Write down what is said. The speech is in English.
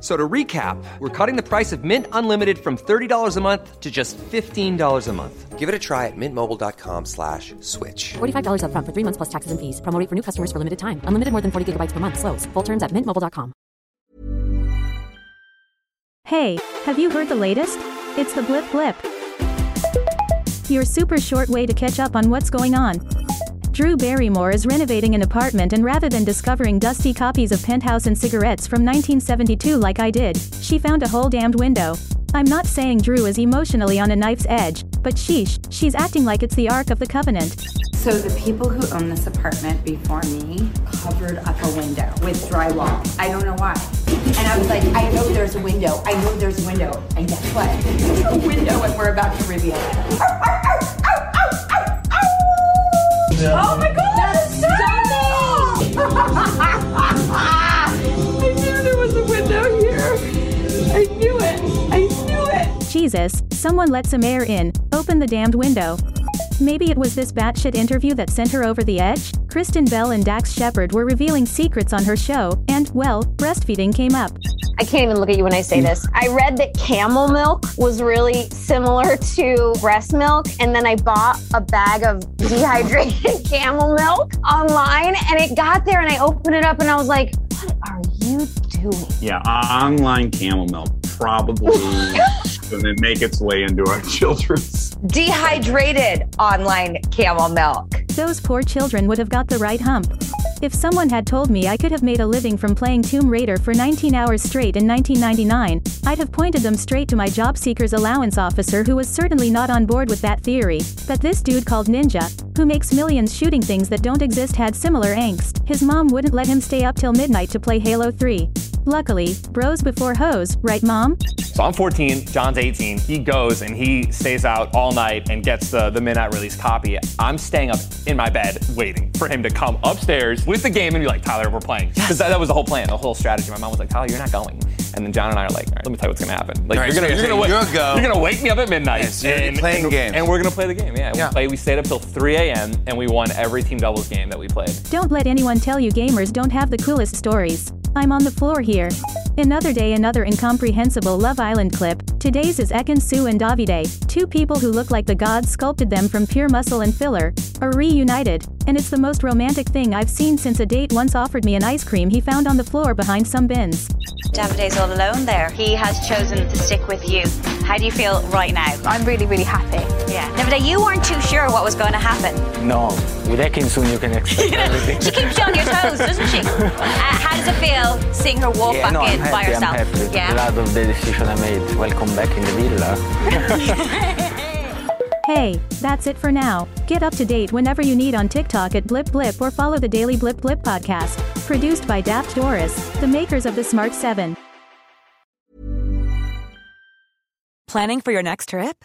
F- So to recap, we're cutting the price of Mint Unlimited from $30 a month to just $15 a month. Give it a try at mintmobile.com slash switch. $45 upfront for three months plus taxes and fees. Promo for new customers for limited time. Unlimited more than 40 gigabytes per month. Slows. Full terms at mintmobile.com. Hey, have you heard the latest? It's the Blip Blip. Your super short way to catch up on what's going on. Drew Barrymore is renovating an apartment and rather than discovering dusty copies of Penthouse and cigarettes from 1972 like I did, she found a whole damned window. I'm not saying Drew is emotionally on a knife's edge, but sheesh, she's acting like it's the Ark of the Covenant. So the people who owned this apartment before me covered up a window with drywall. I don't know why. And I was like, I know there's a window. I know there's a window. And guess what? There's a window and we're about to reveal it. Oh my god! That's I knew there was a window here. I knew it. I knew it. Jesus, someone let some air in, open the damned window. Maybe it was this batshit interview that sent her over the edge? Kristen Bell and Dax Shepard were revealing secrets on her show, and, well, breastfeeding came up. I can't even look at you when I say this. I read that camel milk was really similar to breast milk, and then I bought a bag of dehydrated camel milk online, and it got there, and I opened it up, and I was like, "What are you doing?" Yeah, online camel milk probably going to make its way into our children's. Dehydrated online camel milk. Those poor children would have got the right hump. If someone had told me I could have made a living from playing Tomb Raider for 19 hours straight in 1999, I'd have pointed them straight to my job seeker's allowance officer who was certainly not on board with that theory. But this dude called Ninja, who makes millions shooting things that don't exist, had similar angst. His mom wouldn't let him stay up till midnight to play Halo 3. Luckily, bros before hoes, right mom? So I'm 14, John's 18. He goes and he stays out all night and gets the, the midnight release copy. I'm staying up in my bed waiting for him to come upstairs with the game and be like, Tyler, we're playing. Because that, that was the whole plan, the whole strategy. My mom was like, Tyler, you're not going. And then John and I are like, all right, let me tell you what's gonna happen. Like All right, you're gonna so you're gonna, you're wake, gonna go. you're gonna wake me up at midnight Yes, you're gonna playing and, games. and we're gonna play the game. Yeah, Yeah. We, played, we stayed up till 3 a.m. and we won every team doubles game that we played. Don't let anyone tell you gamers don't have the coolest stories. I'm on the floor here. Another day, another incomprehensible Love Island clip. Today's is Ekin-Su and Davide, two people who look like the gods sculpted them from pure muscle and filler, are reunited, and it's the most romantic thing I've seen since a date once offered me an ice cream he found on the floor behind some bins. Davide's all alone there. He has chosen to stick with you. How do you feel right now? I'm really, really happy. Yeah. Davide, you weren't too sure what was going to happen. No, with Ekin you can expect everything. She keeps you on your toes, doesn't she? Uh, how does it feel seeing her walk yeah, back no, in I'm by happy, herself? I'm happy. Yeah. Glad of the decision I made. Welcome back in the villa. Hey, that's it for now. Get up to date whenever you need on TikTok at Blip Blip or follow the Daily Blip Blip podcast. Produced by Daft Doris, the makers of the Smart 7. Planning for your next trip?